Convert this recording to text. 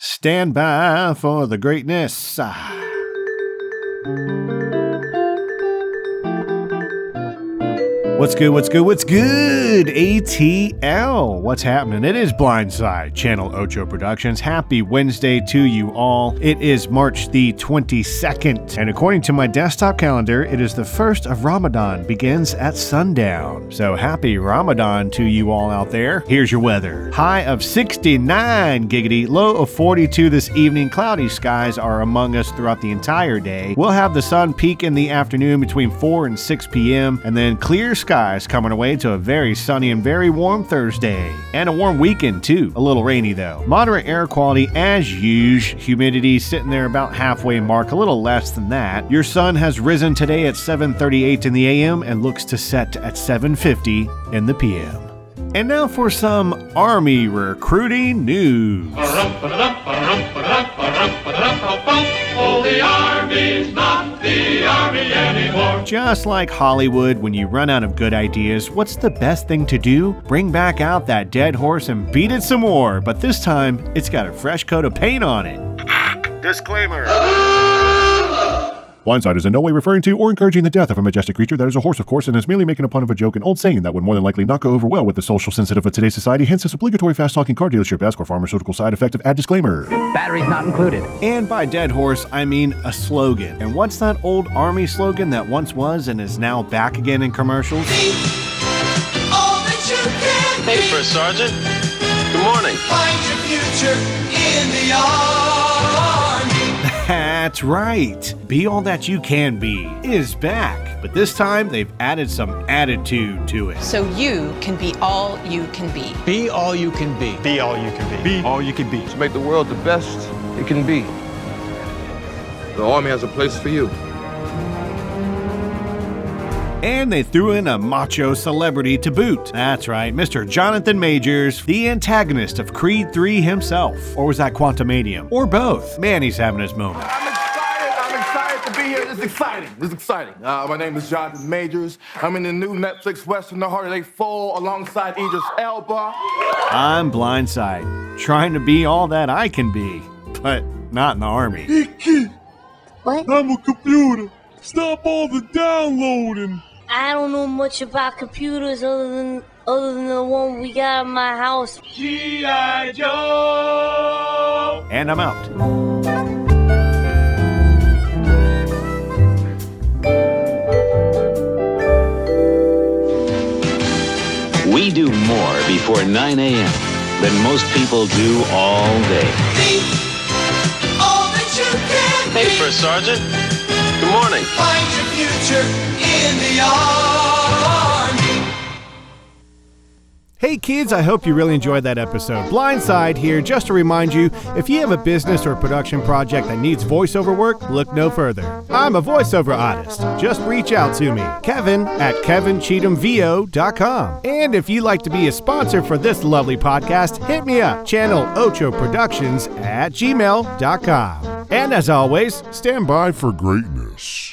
Stand by for the greatness. Ah. What's good? What's good? What's good? ATL. What's happening? It is Blindside, Channel Ocho Productions. Happy Wednesday to you all. It is March the 22nd, and according to my desktop calendar, it is the first of Ramadan, begins at sundown. So happy Ramadan to you all out there. Here's your weather. High of 69 giggity, low of 42 this evening. Cloudy skies are among us throughout the entire day. We'll have the sun peak in the afternoon between 4 and 6 p.m., and then clear skies coming away to a very sunny and very warm Thursday. And a warm weekend, too. A little rainy, though. Moderate air quality as usual. Humidity sitting there about halfway mark, a little less than that. Your sun has risen today at 7:38 in the AM and looks to set at 7:50 in the PM. And now for some Army recruiting news. Just like Hollywood, when you run out of good ideas, what's the best thing to do? Bring back out that dead horse and beat it some more, but this time it's got a fresh coat of paint on it. Disclaimer. Blindside is in no way referring to or encouraging the death of a majestic creature that is a horse, of course, and is merely making a pun of a joke, an old saying that would more than likely not go over well with the social sensitive of today's society, hence this obligatory fast talking car dealership escort pharmaceutical side effect of ad disclaimer. Batteries not included. And by dead horse, I mean a slogan. And what's that old Army slogan that once was and is now back again in commercials? All that you can Hey. First Sergeant. Good morning. Find your future in the army. That's right. Be All That You Can Be is back, but this time they've added some attitude to it. so you can be all you can be. Be all you can be. Be all you can be. Be all you can be. to make the world the best it can be. The Army has a place for you. And they threw in a macho celebrity to boot. That's right, Mr. Jonathan Majors, the antagonist of Creed 3 himself. Or was that Quantumania? Or both? Man, he's having his moment. I'm excited. I'm excited to be here. This is exciting. This is exciting. Uh, my name is Jonathan Majors. I'm in the new Netflix Western The Harder They Fall alongside Idris Elba. I'm blindside, trying to be all that I can be, but not in the army. What? I'm a computer. Stop all the downloading. I don't know much about computers other than other than the one we got in my house. G.I. Joe. And I'm out. We do more before 9 a.m. than most people do all day. Be all that you can Hey, be. First Sergeant. Good morning. Find your future in the army. Hey kids, I hope you really enjoyed that episode. Blindside here, just to remind you if you have a business or production project that needs voiceover work, look no further. I'm a voiceover artist. Just reach out to me, Kevin at kevincheathamvo.com. And if you'd like to be a sponsor for this lovely podcast, hit me up, channel Ocho Productions at gmail.com. And as always, stand by For greatness.